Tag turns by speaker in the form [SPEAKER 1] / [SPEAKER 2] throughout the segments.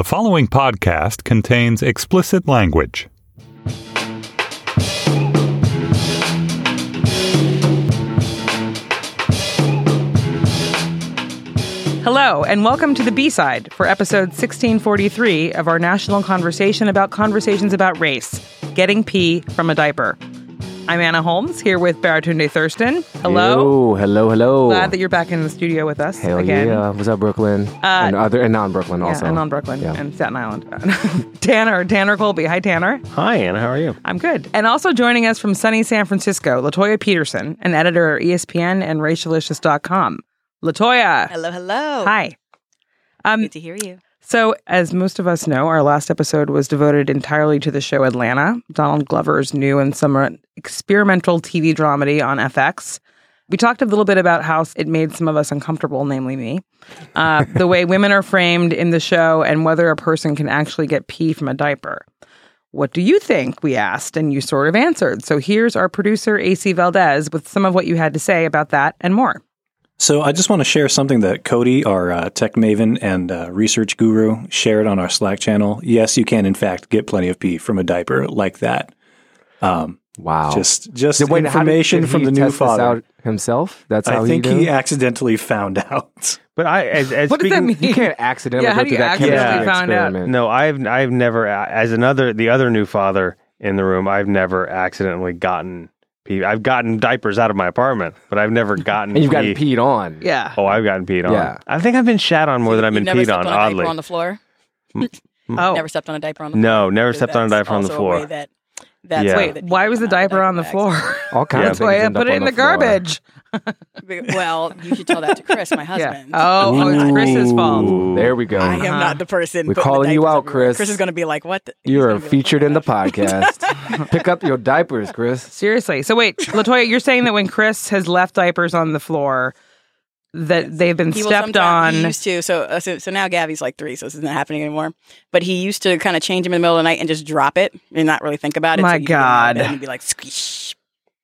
[SPEAKER 1] The following podcast contains explicit language.
[SPEAKER 2] Hello, and welcome to the B side for episode 1643 of our national conversation about conversations about race getting pee from a diaper. I'm Anna Holmes here with Baratunde Thurston. Hello.
[SPEAKER 3] Yo, hello, hello.
[SPEAKER 2] Glad that you're back in the studio with us
[SPEAKER 3] Hell
[SPEAKER 2] again.
[SPEAKER 3] yeah. What's up, Brooklyn? and other and non-Brooklyn
[SPEAKER 2] Yeah,
[SPEAKER 3] also.
[SPEAKER 2] and on Brooklyn
[SPEAKER 3] Yeah.
[SPEAKER 2] and Staten Island. Tanner, Tanner Colby. Hi, Tanner.
[SPEAKER 4] Hi, Anna. How are you?
[SPEAKER 2] I'm good. And also joining us from sunny San Francisco, Latoya Peterson, an editor at ESPN and racialicious.com. Latoya.
[SPEAKER 5] Hello, hello.
[SPEAKER 2] Hi. Um,
[SPEAKER 5] Good to hear you.
[SPEAKER 2] So, as most of us know, our last episode was devoted entirely to the show Atlanta, Donald Glover's new and somewhat experimental TV dramedy on FX. We talked a little bit about how it made some of us uncomfortable, namely me, uh, the way women are framed in the show, and whether a person can actually get pee from a diaper. What do you think? We asked, and you sort of answered. So here's our producer, AC Valdez, with some of what you had to say about that and more.
[SPEAKER 6] So I just want to share something that Cody, our uh, tech maven and uh, research guru, shared on our Slack channel. Yes, you can in fact get plenty of pee from a diaper like that. Um,
[SPEAKER 3] wow.
[SPEAKER 6] Just just
[SPEAKER 3] Did- wait, how did-
[SPEAKER 6] information
[SPEAKER 3] did
[SPEAKER 6] from the new
[SPEAKER 3] test this
[SPEAKER 6] father.
[SPEAKER 3] out himself? That's how
[SPEAKER 6] I think
[SPEAKER 3] he,
[SPEAKER 6] he, accidentally found out.
[SPEAKER 4] But I, as, as
[SPEAKER 2] What does that
[SPEAKER 4] speaking,
[SPEAKER 2] mean?
[SPEAKER 3] You can't accidentally
[SPEAKER 2] Yeah, how
[SPEAKER 3] go
[SPEAKER 2] do
[SPEAKER 3] through
[SPEAKER 2] you
[SPEAKER 3] that
[SPEAKER 2] accidentally
[SPEAKER 3] chemistry
[SPEAKER 2] find out?
[SPEAKER 3] experiment.
[SPEAKER 4] No, I've I've never as another the other new father in the room. I've never accidentally gotten pee. I've gotten diapers out of my apartment, but I've never gotten.
[SPEAKER 3] And you've gotten peed on.
[SPEAKER 2] Yeah.
[SPEAKER 4] Oh, I've gotten peed on.
[SPEAKER 3] Yeah.
[SPEAKER 4] I think I've been shat on more than I've been
[SPEAKER 5] never
[SPEAKER 4] peed
[SPEAKER 5] stepped
[SPEAKER 4] on.
[SPEAKER 5] on a
[SPEAKER 4] Oddly,
[SPEAKER 5] on the floor. Mm.
[SPEAKER 2] Oh,
[SPEAKER 5] Never stepped on a diaper on the floor.
[SPEAKER 4] no, never stepped on a
[SPEAKER 5] That's
[SPEAKER 4] diaper on the
[SPEAKER 5] also a way
[SPEAKER 4] floor.
[SPEAKER 5] That, that's
[SPEAKER 4] Yeah.
[SPEAKER 5] way that
[SPEAKER 2] why was the
[SPEAKER 5] come
[SPEAKER 2] diaper on the
[SPEAKER 5] diaper
[SPEAKER 2] floor?
[SPEAKER 3] All kinds
[SPEAKER 4] Yeah.
[SPEAKER 3] of things.
[SPEAKER 2] Latoya,
[SPEAKER 3] end
[SPEAKER 2] put
[SPEAKER 3] up
[SPEAKER 2] it
[SPEAKER 3] on
[SPEAKER 2] in the,
[SPEAKER 3] floor.
[SPEAKER 2] garbage.
[SPEAKER 5] accident. Well, you should tell that to Chris, my
[SPEAKER 2] Yeah.
[SPEAKER 5] husband.
[SPEAKER 2] Oh, oh, it's Chris's fault.
[SPEAKER 4] Ooh.
[SPEAKER 3] There we go.
[SPEAKER 5] I am not the person.
[SPEAKER 3] We're
[SPEAKER 5] putting the
[SPEAKER 3] calling you
[SPEAKER 5] diapers
[SPEAKER 3] out,
[SPEAKER 5] everywhere.
[SPEAKER 3] Chris.
[SPEAKER 5] Chris is going to be like, "What?" The? he's
[SPEAKER 3] You
[SPEAKER 5] gonna
[SPEAKER 3] are
[SPEAKER 5] be like,
[SPEAKER 3] featured
[SPEAKER 5] "Oh
[SPEAKER 3] in
[SPEAKER 5] my
[SPEAKER 3] the
[SPEAKER 5] gosh."
[SPEAKER 3] podcast. Pick up your diapers, Chris.
[SPEAKER 2] Seriously. So wait, Latoya, you're saying that when Chris has left diapers on the floor, that they've been
[SPEAKER 5] He
[SPEAKER 2] stepped
[SPEAKER 5] sometime- He
[SPEAKER 2] on.
[SPEAKER 5] used to. So, uh, so, so now Gabby's like three, so this isn't happening anymore. But he used to kind of change him in the middle of the night and just drop it and not really think about it.
[SPEAKER 2] My
[SPEAKER 5] so you'd get him out of bed
[SPEAKER 2] God.
[SPEAKER 5] And he'd be like, squish.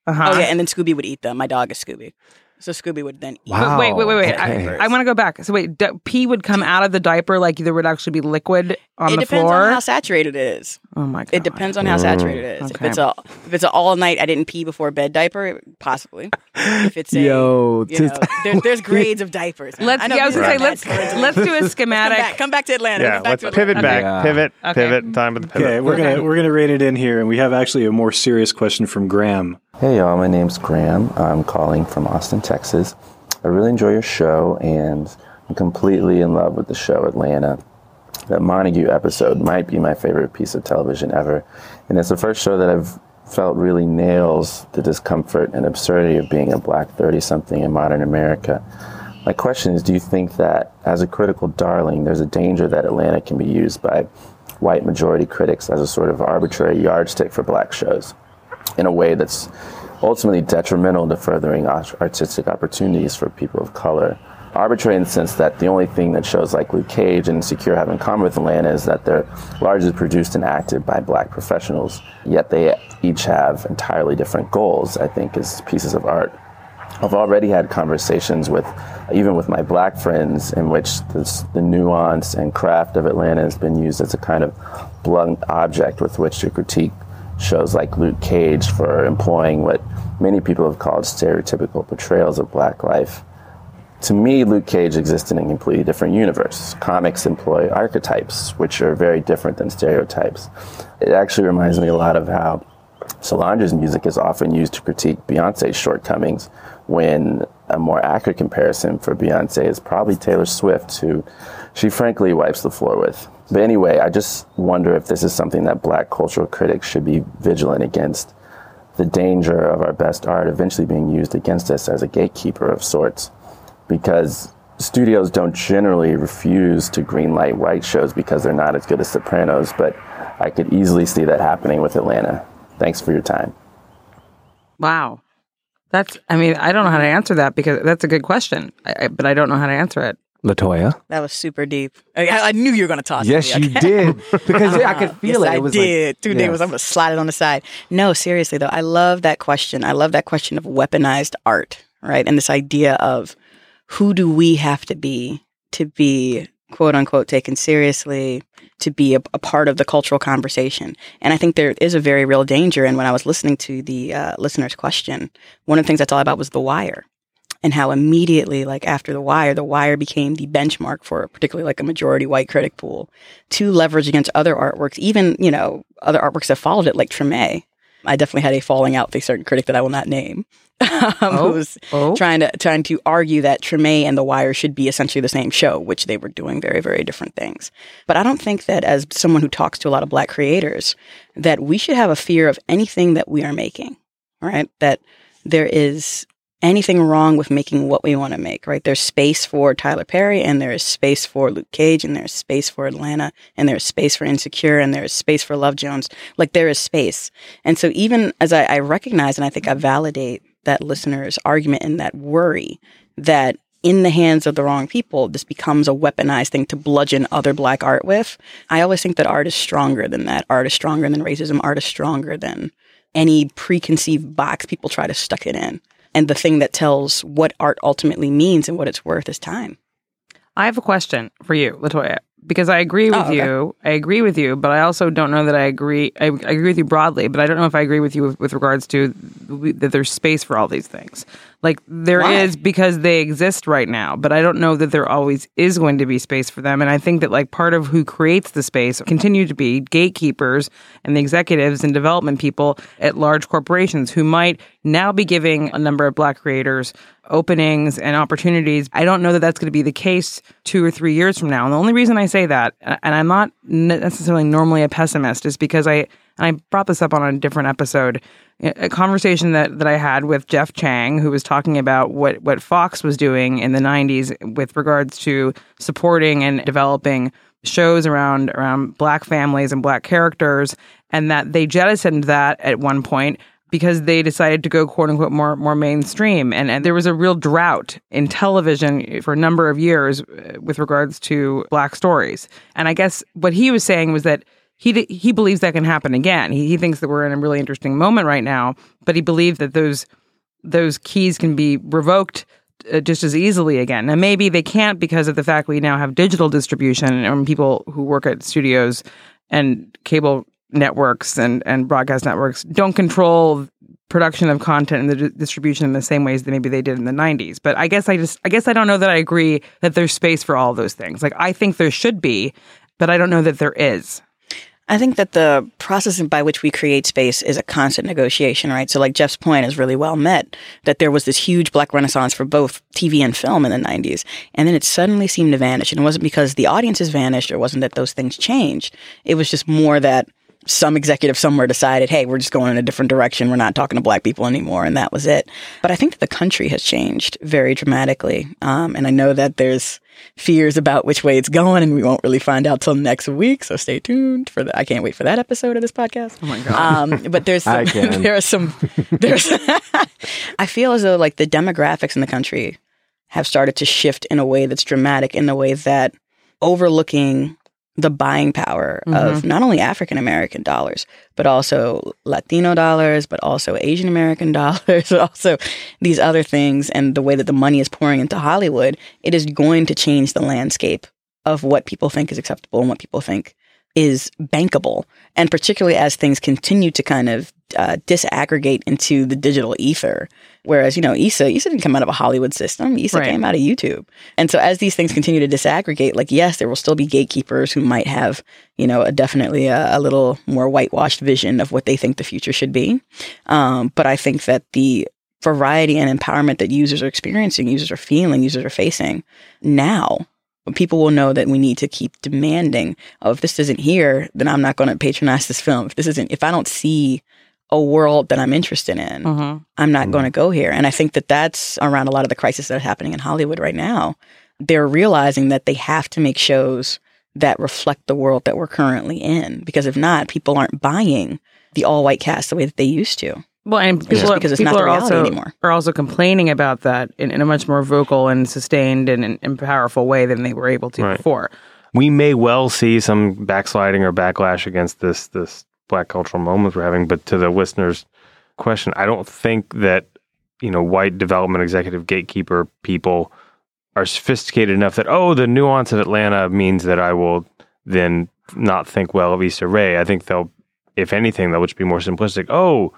[SPEAKER 2] Uh-huh.
[SPEAKER 5] Oh yeah, and then Scooby would eat them. My dog is Scooby, so Scooby would then eat.
[SPEAKER 3] Wow.
[SPEAKER 2] Wait, wait, wait, wait.
[SPEAKER 3] Okay.
[SPEAKER 2] I, I want to go back. So wait, d- pee would come out of the diaper like there would actually be liquid on
[SPEAKER 5] it
[SPEAKER 2] the floor.
[SPEAKER 5] It depends on how saturated it is.
[SPEAKER 2] oh my god.
[SPEAKER 5] It depends on how saturated it is. If it's a if it's an all night I didn't pee before bed diaper, possibly. If it's a
[SPEAKER 3] Yo,
[SPEAKER 5] you know, there, there's grades of diapers. man.
[SPEAKER 2] Let's.
[SPEAKER 5] I know
[SPEAKER 2] Yeah, I was gonna say let's let's do a
[SPEAKER 5] come back.
[SPEAKER 2] schematic.
[SPEAKER 5] Come back to Atlanta.
[SPEAKER 4] Yeah,
[SPEAKER 5] back
[SPEAKER 4] let's
[SPEAKER 5] to
[SPEAKER 4] pivot
[SPEAKER 5] Atlanta.
[SPEAKER 4] back.
[SPEAKER 3] Yeah.
[SPEAKER 4] Pivot.
[SPEAKER 2] Okay.
[SPEAKER 4] Pivot. Time with the pivot.
[SPEAKER 6] Okay, we're
[SPEAKER 2] Okay.
[SPEAKER 6] gonna we're gonna rein it in here, and we have actually a more serious question from Graham.
[SPEAKER 7] Hey y'all, my name's Graham. I'm calling from Austin, Texas. I really enjoy your show and I'm completely in love with the show Atlanta. That Montague episode might be my favorite piece of television ever. And it's the first show that I've felt really nails the discomfort and absurdity of being a black 30 something in modern America. My question is do you think that as a critical darling, there's a danger that Atlanta can be used by white majority critics as a sort of arbitrary yardstick for black shows? In a way that's ultimately detrimental to furthering artistic opportunities for people of color. Arbitrary in the sense that the only thing that shows like Luke Cage and Insecure have in common with Atlanta is that they're largely produced and acted by black professionals, yet they each have entirely different goals, I think, as pieces of art. I've already had conversations with, even with my black friends, in which this, the nuance and craft of Atlanta has been used as a kind of blunt object with which to critique shows like Luke Cage for employing what many people have called stereotypical portrayals of black life. To me, Luke Cage exists in a completely different universe. Comics employ archetypes, which are very different than stereotypes. It actually reminds me a lot of how Solange's music is often used to critique Beyonce's shortcomings, when a more accurate comparison for Beyonce is probably Taylor Swift, who she frankly wipes the floor with. But anyway, I just wonder if this is something that black cultural critics should be vigilant against the danger of our best art eventually being used against us as a gatekeeper of sorts. Because studios don't generally refuse to greenlight white shows because they're not as good as Sopranos, but I could easily see that happening with Atlanta. Thanks for your time.
[SPEAKER 2] Wow. That's. I mean, I don't know how to answer that because that's a good question, I, I, but I don't know how to answer it.
[SPEAKER 3] Latoya.
[SPEAKER 5] That was super deep. I, I knew you were going to toss. it
[SPEAKER 3] Yes,
[SPEAKER 5] to me.
[SPEAKER 3] you did. Because I could feel
[SPEAKER 5] yes,
[SPEAKER 3] it.
[SPEAKER 5] I
[SPEAKER 3] It was
[SPEAKER 5] did.
[SPEAKER 3] like,
[SPEAKER 5] Two
[SPEAKER 3] yes.
[SPEAKER 5] days. I'm gonna slide it on the side. No, seriously though, I love that question. I love that question of weaponized art, right? And this idea of who do we have to be to be quote unquote taken seriously, to be a, a part of the cultural conversation. And I think there is a very real danger. And when I was listening to the uh, listener's question, one of the things I thought about was The Wire and how immediately, like after The Wire, The Wire became the benchmark for particularly like a majority white critic pool to leverage against other artworks, even, you know, other artworks that followed it, like Treme. I definitely had a falling out with a certain critic that I will not name, um,
[SPEAKER 2] Oh.
[SPEAKER 5] who was
[SPEAKER 2] Oh.
[SPEAKER 5] trying to trying to argue that Treme and The Wire should be essentially the same show, which they were doing very very different things. But I don't think that as someone who talks to a lot of black creators, that we should have a fear of anything that we are making. Right? That there is anything wrong with making what we want to make, right? There's space for Tyler Perry and there is space for Luke Cage and there's space for Atlanta and there's space for Insecure and there's space for Love Jones. Like there is space. And so even as I, I recognize and I think I validate that listener's argument and that worry that in the hands of the wrong people, this becomes a weaponized thing to bludgeon other black art with. I always think that art is stronger than that. Art is stronger than racism. Art is stronger than any preconceived box people try to stuck it in. And the thing that tells what art ultimately means and what it's worth is time.
[SPEAKER 2] I have a question for you, Latoya, because I agree with
[SPEAKER 5] Oh, okay.
[SPEAKER 2] you. I agree with you, but I also don't know that I agree. I, I agree with you broadly, but I don't know if I agree with you with, with regards to that there's space for all these things. Like there is
[SPEAKER 5] Why?
[SPEAKER 2] because they exist right now, but I don't know that there always is going to be space for them. And I think that like part of who creates the space continue to be gatekeepers and the executives and development people at large corporations who might now be giving a number of black creators openings and opportunities. I don't know that that's going to be the case two or three years from now. And the only reason I say that, and and I'm not necessarily normally a pessimist, is because I and I brought this up on a different episode, a conversation that that I had with Jeff Chang, who was talking about what what Fox was doing in the '90s with regards to supporting and developing shows around around black families and black characters, and that they jettisoned that at one point because they decided to go quote unquote more more mainstream. And, and there was a real drought in television for a number of years uh, with regards to black stories. And i guess what he was saying was that he he believes that can happen again he, he thinks that we're in a really interesting moment right now but he believes that those those keys can be revoked uh, just as easily again. Now, maybe they can't because of the fact we now have digital distribution and people who work at studios and cable networks and, and broadcast networks don't control production of content and the di- distribution in the same ways that maybe they did in the 90s. But I guess I just, I guess I don't know that I agree that there's space for all those things. Like, I think there should be, but I don't know that there is.
[SPEAKER 5] I think that the process by which we create space is a constant negotiation, right? So, like Jeff's point is really well met that there was this huge black renaissance for both TV and film in the 90s. And then it suddenly seemed to vanish. And it wasn't because the audiences vanished or wasn't that those things changed. It was just more that some executive somewhere decided, hey, we're just going in a different direction. We're not talking to black people anymore. And that was it. But I think that the country has changed very dramatically. Um, and I know that there's fears about which way it's going, and we won't really find out till next week. So stay tuned for that. I can't wait for that episode of this podcast. Oh my god! Um, but there's some, there are some there's. I feel as though like the demographics in the country have started to shift in a way that's dramatic, in a way that overlooking the buying power of not only African American dollars, but also Latino dollars, but also Asian American dollars, but also these other things, and the way that the money is pouring into Hollywood, it is going to change the landscape of what people think is acceptable and what people think is bankable. And particularly as things continue to kind of uh, disaggregate into the digital ether. Whereas, you know, Issa, Issa didn't come out of a Hollywood system. Issa
[SPEAKER 2] Right.
[SPEAKER 5] came out of YouTube. And so as these things continue to disaggregate, like, yes, there will still be gatekeepers who might have, you know, a definitely a, a little more whitewashed vision of what they think the future should be. Um, but I think that the variety and empowerment that users are experiencing, users are feeling, users are facing now, people will know that we need to keep demanding, oh, if this isn't here, then I'm not going to patronize this film. If this isn't, if I don't see a world that I'm interested in,
[SPEAKER 2] Mm-hmm.
[SPEAKER 5] I'm not going to go here. And I think that that's around a lot of the crisis that are happening in Hollywood right now. They're realizing that they have to make shows that reflect the world that we're currently in. Because if not, people aren't buying the all white cast the way that they used to.
[SPEAKER 2] Well, and people, are-
[SPEAKER 5] because it's
[SPEAKER 2] people
[SPEAKER 5] not the
[SPEAKER 2] are also
[SPEAKER 5] anymore.
[SPEAKER 2] are also complaining about that in, in a much more vocal and sustained and, and, and powerful way than they were able to
[SPEAKER 4] Right.
[SPEAKER 2] before.
[SPEAKER 4] we may well see some backsliding or backlash against this this black cultural moments we're having. But to the listeners' question, I don't think that you know white development executive gatekeeper people are sophisticated enough that oh the nuance of Atlanta means that I will then not think well of Issa Rae. I think they'll, if anything, they'll just be more simplistic. Oh,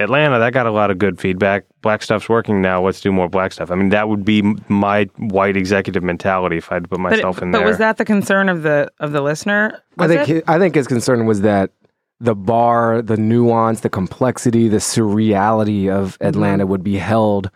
[SPEAKER 4] Atlanta, that got a lot of good feedback. Black stuff's working now. Let's do more black stuff. I mean, that would be my white executive mentality if I had to put
[SPEAKER 2] But,
[SPEAKER 4] myself in
[SPEAKER 2] but
[SPEAKER 4] there.
[SPEAKER 2] was that the concern of the of the listener?
[SPEAKER 3] I think
[SPEAKER 2] it?
[SPEAKER 3] I think his concern was that the bar, the nuance, the complexity, the surreality of mm-hmm. Atlanta would be held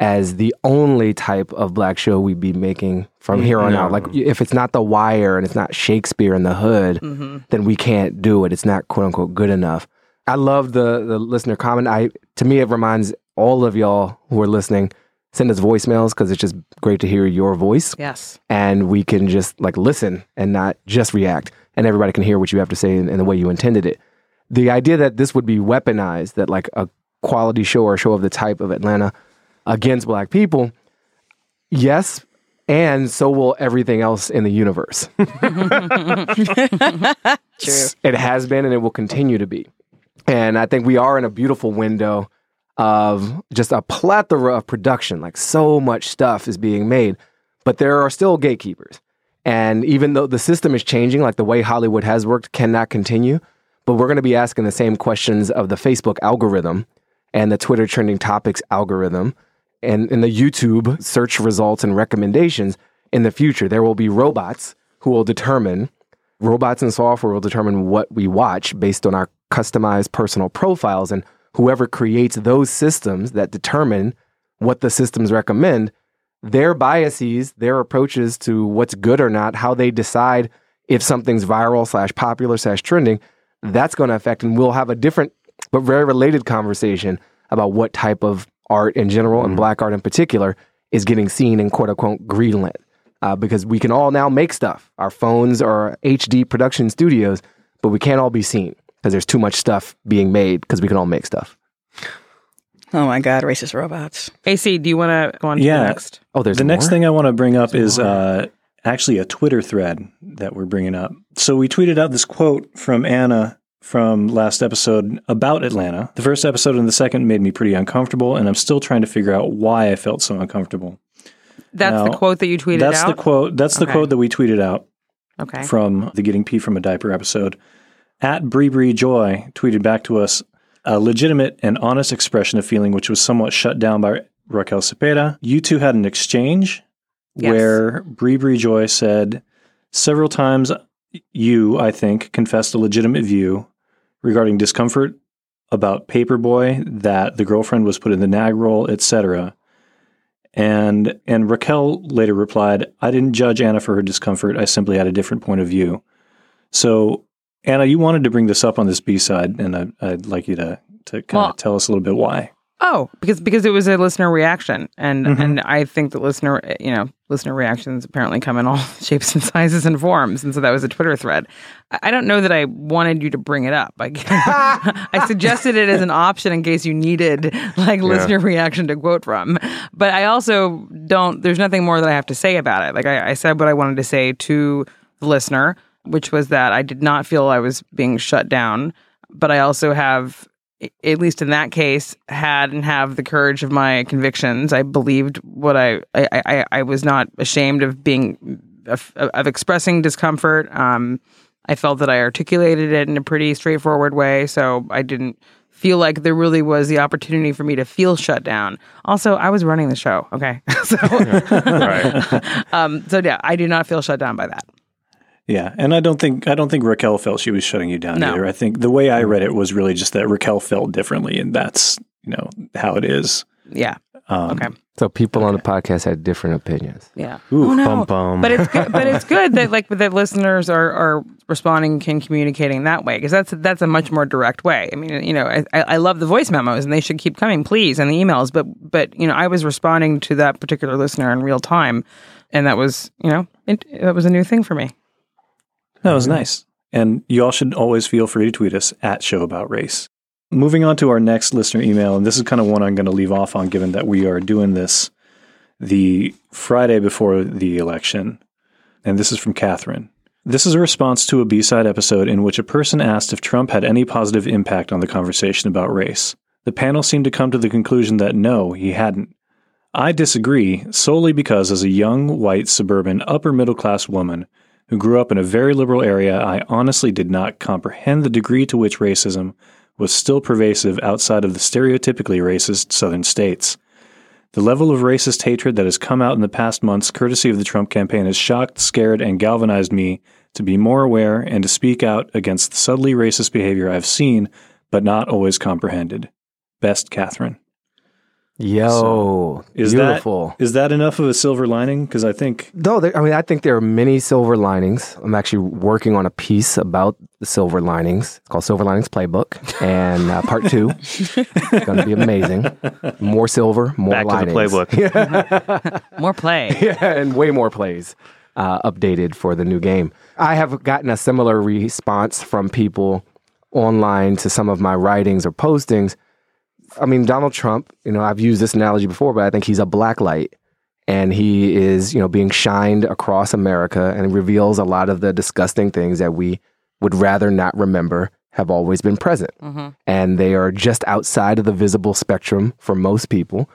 [SPEAKER 3] as the only type of black show we'd be making from here on out. Like mm-hmm. if it's not The Wire and it's not Shakespeare in the Hood, mm-hmm. then we can't do it. It's not quote unquote good enough. I love the the listener comment. I to me it reminds all of y'all who are listening send us voicemails because it's just great to hear your voice.
[SPEAKER 2] Yes.
[SPEAKER 3] and we can just like listen and not just react. And everybody can hear what you have to say in, in the way you intended it. The idea that this would be weaponized that like a quality show or a show of the type of atlanta against black people yes and so will everything else in the universe.
[SPEAKER 5] True.
[SPEAKER 3] it has been and it will continue to be. And i think we are in a beautiful window of just a plethora of production like so much stuff is being made but there are still gatekeepers. And even though the system is changing like the way hollywood has worked cannot continue but we're going to be asking the same questions of the facebook algorithm and the twitter trending topics algorithm and in the youtube search results and recommendations in the future. There will be robots who will determine robots and software will determine what we watch based on our customized personal profiles and whoever creates those systems that determine what the systems recommend their biases their approaches to what's good or not how they decide if something's viral slash popular slash trending that's going to affect and we'll have a different but very related conversation about what type of art in general and black art in particular is getting seen in quote unquote greenland. Uh, because we can all now make stuff. Our phones are HD production studios, but we can't all be seen because there's too much stuff being made because we can all make stuff.
[SPEAKER 5] Oh my God, racist robots.
[SPEAKER 2] AC, do you want to go on to the next?
[SPEAKER 3] Oh, there's
[SPEAKER 6] the next
[SPEAKER 3] more?
[SPEAKER 6] thing I want to bring up is uh, actually a Twitter thread that we're bringing up. So we tweeted out this quote from Anna from last episode about Atlanta. The first episode and the second made me pretty uncomfortable, and I'm still trying to figure out why I felt so uncomfortable.
[SPEAKER 2] That's the quote that you tweeted
[SPEAKER 6] That's
[SPEAKER 2] out.
[SPEAKER 6] the quote. That's the quote that we tweeted out
[SPEAKER 2] okay.
[SPEAKER 6] from the Getting Pee from a Diaper episode. At Bree Bree Joy tweeted back to us a legitimate and honest expression of feeling, which was somewhat shut down by Raquel Cepeda. You two had an exchange
[SPEAKER 2] Yes.
[SPEAKER 6] where Bree Bree Joy said several times, you, I think, confessed a legitimate view regarding discomfort about Paper Boi, that the girlfriend was put in the nag role, etc. And and Raquel later replied, I didn't judge Anna for her discomfort. I simply had a different point of view. So Anna, you wanted to bring this up on this B side, and I, I'd like you to to kind
[SPEAKER 2] Well-
[SPEAKER 6] of tell us a little bit why.
[SPEAKER 2] Oh, because because it was a listener reaction, and
[SPEAKER 6] Mhm.
[SPEAKER 2] and I think that listener you know listener reactions apparently come in all shapes and sizes and forms, and so that was a Twitter thread. I I don't know that I wanted you to bring it up. I, I suggested it as an option in case you needed like listener reaction to quote from, but I also don't. There's nothing more that I have to say about it. Like I, I said what I wanted to say to the listener, which was that I did not feel I was being shut down, but I also have at least in that case, had and have the courage of my convictions. I believed what I I, I, I was not ashamed of being of, of expressing discomfort. Um, I felt that I articulated it in a pretty straightforward way, so I didn't feel like there really was the opportunity for me to feel shut down. Also, I was running the show. Okay, so
[SPEAKER 4] right.
[SPEAKER 2] um, so yeah, I do not feel shut down by that.
[SPEAKER 6] Yeah, and I don't think I don't think Raquel felt she was shutting you down
[SPEAKER 2] No.
[SPEAKER 6] either. I think the way I read it was really just that Raquel felt differently, and that's you know how it is.
[SPEAKER 2] Yeah.
[SPEAKER 6] Um,
[SPEAKER 2] Okay.
[SPEAKER 3] So people on the podcast had different opinions.
[SPEAKER 2] Yeah.
[SPEAKER 6] Ooh,
[SPEAKER 2] oh, no.
[SPEAKER 4] bum, bum.
[SPEAKER 2] But it's good, but it's good that like that listeners are are responding and communicating that way because that's that's a much more direct way. I mean, you know, I, I I love the voice memos and they should keep coming, please, and the emails. But but you know, I was responding to that particular listener in real time, and that was you know it, that was a new thing for me.
[SPEAKER 6] That was mm-hmm. nice. And you all should always feel free to tweet us at Show About Race. Moving on to our next listener email, and this is kind of one I'm going to leave off on given that we are doing this the Friday before the election. And this is from Catherine. This is a response to a B side episode in which a person asked if Trump had any positive impact on the conversation about race. The panel seemed to come to the conclusion that no, he hadn't. I disagree solely because, as a young, white, suburban, upper middle class woman who grew up in a very liberal area, I honestly did not comprehend the degree to which racism was still pervasive outside of the stereotypically racist southern states. The level of racist hatred that has come out in the past months, courtesy of the Trump campaign, has shocked, scared, and galvanized me to be more aware and to speak out against the subtly racist behavior I've seen, but not always comprehended. Best, Catherine.
[SPEAKER 3] Yo,
[SPEAKER 6] Is
[SPEAKER 3] beautiful.
[SPEAKER 6] that is that enough of a silver lining? Because I think
[SPEAKER 3] No, there, I mean, I think there are many silver linings. I'm actually working on a piece about the silver linings. It's called Silver Linings Playbook, and uh, part two is going to be amazing. More silver, more
[SPEAKER 4] Back to the
[SPEAKER 3] linings.
[SPEAKER 4] playbook.
[SPEAKER 2] More play.
[SPEAKER 3] yeah, and way more plays uh, updated for the new game. I have gotten a similar response from people online to some of my writings or postings. I mean, Donald Trump, you know, I've used this analogy before, but I think he's a black light and he is, you know, being shined across America and reveals a lot of the disgusting things that we would rather not remember have always been present. Mm-hmm. And they are just outside of the visible spectrum for most people.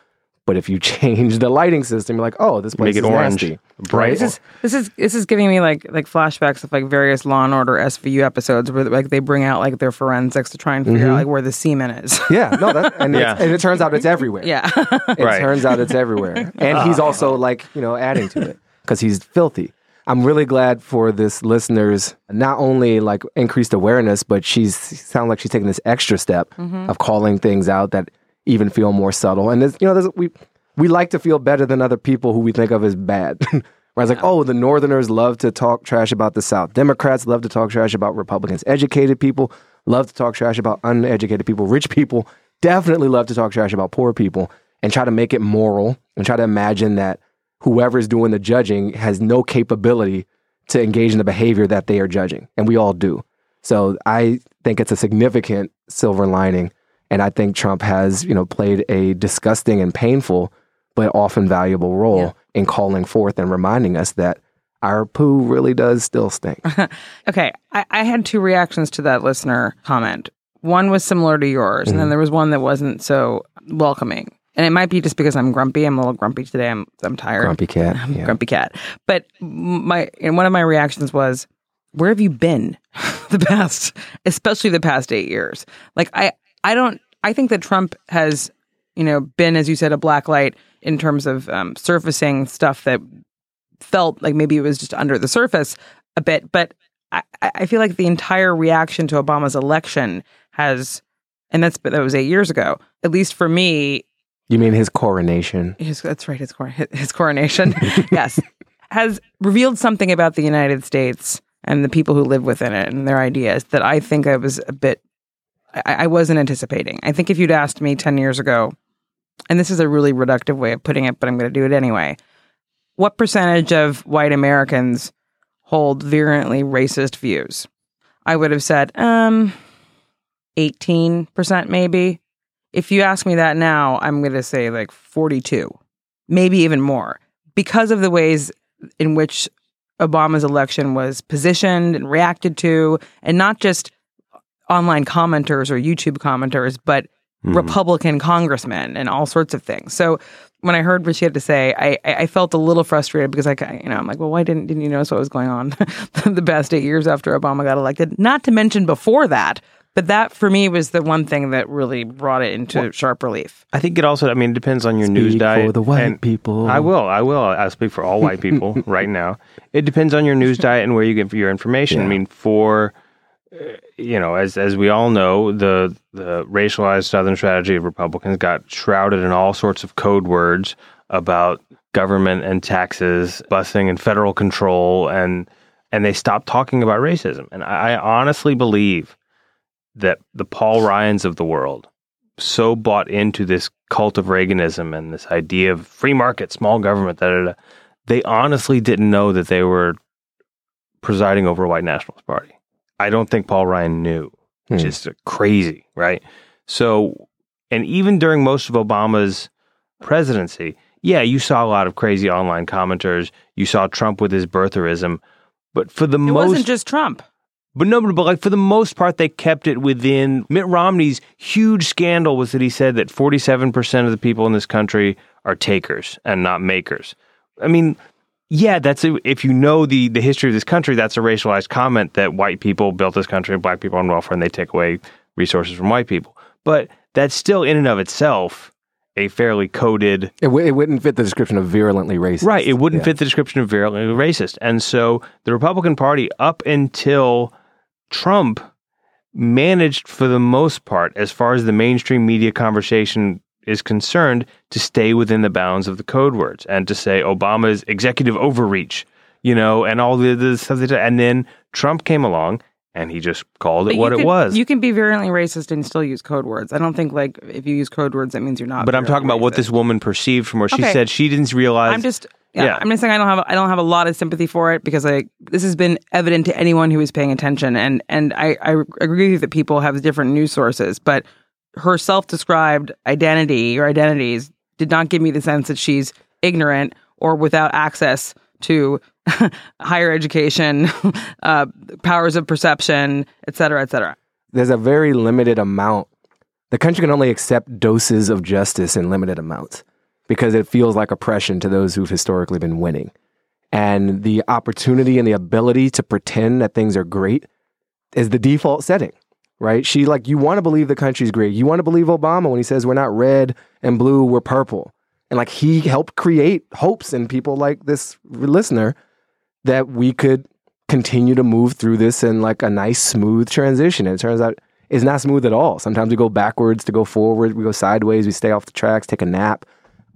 [SPEAKER 3] But if you change the lighting system, you're like, oh, this place
[SPEAKER 4] Make it
[SPEAKER 3] is
[SPEAKER 4] orange.
[SPEAKER 3] nasty.
[SPEAKER 4] Bright.
[SPEAKER 2] This is this is this is giving me like like flashbacks of like various Law and Order SVU episodes where like they bring out like their forensics to try and figure out mm-hmm. like where the semen is.
[SPEAKER 3] Yeah, no, that, and,
[SPEAKER 4] Yeah.
[SPEAKER 3] it's, and it turns out it's everywhere.
[SPEAKER 2] yeah.
[SPEAKER 3] it
[SPEAKER 4] Right.
[SPEAKER 3] turns out it's everywhere, and he's ah. also like you know adding to it because he's filthy. I'm really glad for this listeners not only like increased awareness, but she's sound like she's taking this extra step mm-hmm. of calling things out that even feel more subtle. And there's, you know, there's, we we like to feel better than other people who we think of as bad. Where it's like, oh, the Northerners love to talk trash about the South. Democrats love to talk trash about Republicans. Educated people love to talk trash about uneducated people. Rich people definitely love to talk trash about poor people and try to make it moral and try to imagine that whoever's doing the judging has no capability to engage in the behavior that they are judging. And we all do. So I think it's a significant silver lining. And I think Trump has, you know, played a disgusting and painful, but often valuable role
[SPEAKER 2] Yeah.
[SPEAKER 3] in calling forth and reminding us that our poo really does still stink.
[SPEAKER 2] Okay, I, I had two reactions to that listener comment. One was similar to yours, and then mm-hmm. there was one that wasn't so welcoming. And it might be just because I'm grumpy. I'm a little grumpy today. I'm I'm tired.
[SPEAKER 3] Grumpy cat.
[SPEAKER 2] I'm
[SPEAKER 3] Yeah.
[SPEAKER 2] grumpy cat. But my and one of my reactions was, "Where have you been the past, especially the past eight years?" Like I I don't I think that Trump has you know been as you said a black light in terms of um, surfacing stuff that felt like maybe it was just under the surface a bit, but I, I feel like the entire reaction to Obama's election has, and that's that was eight years ago. At least for me,
[SPEAKER 3] You mean his coronation?
[SPEAKER 2] his, that's right, his cor- his coronation, yes, has revealed something about the United States and the people who live within it and their ideas that I think I was a bit, I, I wasn't anticipating. I think if you'd asked me ten years ago, and this is a really reductive way of putting it, but I'm going to do it anyway. What percentage of white Americans hold virulently racist views? I would have said, um, 18% maybe. If you ask me that now, I'm going to say like 42, maybe even more, because of the ways in which Obama's election was positioned and reacted to, and not just online commenters or YouTube commenters, but hmm. Republican congressmen and all sorts of things. So when I heard what she had to say, I, I I felt a little frustrated because I, you know, I'm like, well, why didn't didn't you notice what was going on the past eight years after Obama got elected? Not to mention before that, but that for me was the one thing that really brought it into sharp relief.
[SPEAKER 4] I think it also. I mean, it depends on your news diet.
[SPEAKER 3] for the white
[SPEAKER 4] and
[SPEAKER 3] people.
[SPEAKER 4] I will. I will. I'll speak for all white people right now. It depends on your news diet and where you get your information. I mean, for you know, as as we all know, the the racialized Southern strategy of Republicans got shrouded in all sorts of code words about government and taxes, busing and federal control, and and they stopped talking about racism. And I, I honestly believe that the Paul Ryans of the world so bought into this cult of Reaganism and this idea of free market, small government, da, da, da, they honestly didn't know that they were presiding over a white nationalist party. I don't think Paul Ryan knew, which
[SPEAKER 3] Hmm.
[SPEAKER 4] is crazy, right? So, and even during most of Obama's presidency, yeah, you saw a lot of crazy online commenters. You saw Trump with his birtherism, but for the
[SPEAKER 2] It
[SPEAKER 4] most
[SPEAKER 2] wasn't just Trump.
[SPEAKER 4] but no, but like for the most part, they kept it within. Mitt Romney's huge scandal was that he said that 47% of the people in this country are takers and not makers. I mean, Yeah, that's if you know the the history of this country, that's a racialized comment that white people built this country and black people on welfare and they take away resources from white people. But that's still in and of itself a fairly coded
[SPEAKER 3] It, w- it wouldn't fit the description of virulently racist.
[SPEAKER 4] Right. It wouldn't
[SPEAKER 3] Yeah.
[SPEAKER 4] fit the description of virulently racist. And so the Republican Party, up until Trump, managed for the most part, as far as the mainstream media conversation is concerned, to stay within the bounds of the code words and to say Obama's executive overreach, you know, and all the, the stuff. That, and then Trump came along and he just called it what
[SPEAKER 2] you
[SPEAKER 4] it was.
[SPEAKER 2] You can be virulently racist and still use code words. I don't think like if you use code words that means you're not.
[SPEAKER 4] but I'm talking about what this woman perceived from where she
[SPEAKER 2] Okay.
[SPEAKER 4] said she didn't realize.
[SPEAKER 2] I'm just yeah,
[SPEAKER 4] Yeah.
[SPEAKER 2] I'm just saying I don't have I don't have a lot of sympathy for it because like this has been evident to anyone who is paying attention and and I, I agree with you that people have different news sources, but her self-described identity or identities did not give me the sense that she's ignorant or without access to higher education, uh, powers of perception, et cetera, et cetera.
[SPEAKER 3] There's a very limited amount. The country can only accept doses of justice in limited amounts because it feels like oppression to those who've historically been winning. And the opportunity and the ability to pretend that things are great is the default setting, right? She like you want to believe the country's great. You want to believe Obama when he says we're not red and blue, we're purple. And like he helped create hopes in people like this listener that we could continue to move through this in like a nice smooth transition. And it turns out it's not smooth at all. Sometimes we go backwards to go forward, we go sideways, we stay off the tracks, take a nap,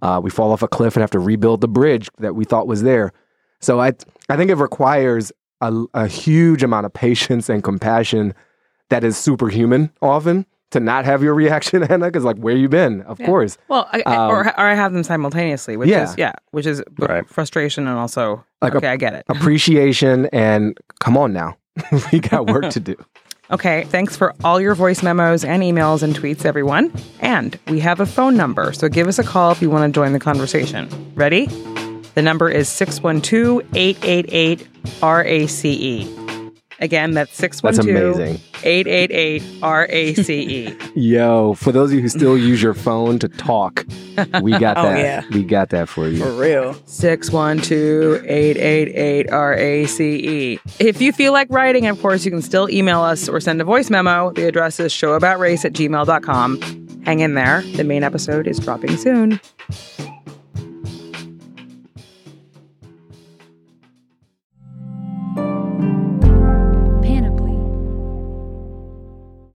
[SPEAKER 3] uh, we fall off a cliff and have to rebuild the bridge that we thought was there. So I I think it requires a, a huge amount of patience and compassion that is superhuman often to not have your reaction, Anna, because like where you been? Of course.
[SPEAKER 2] Well, I, I- or, um, or I have them simultaneously, which
[SPEAKER 3] Yeah.
[SPEAKER 2] is yeah, which is
[SPEAKER 4] Right.
[SPEAKER 2] frustration and also
[SPEAKER 3] Like
[SPEAKER 2] okay, I get it.
[SPEAKER 3] Appreciation and come on now. we got work to do.
[SPEAKER 2] Okay, thanks for all your voice memos and emails and tweets, everyone. And we have a phone number, so give us a call if you want to join the conversation. Ready? The number is 612 888 RACE. Again, that's 612
[SPEAKER 3] amazing.
[SPEAKER 2] 888 RACE.
[SPEAKER 3] Yo, for those of you who still use your phone to talk, we got
[SPEAKER 5] Oh,
[SPEAKER 3] that.
[SPEAKER 5] yeah.
[SPEAKER 3] We got that for you.
[SPEAKER 5] For real.
[SPEAKER 2] 612 888 RACE. E. If you feel like writing, of course, you can still email us or send a voice memo. The address is showaboutrace at gmail.com. Hang in there. The main episode is dropping soon.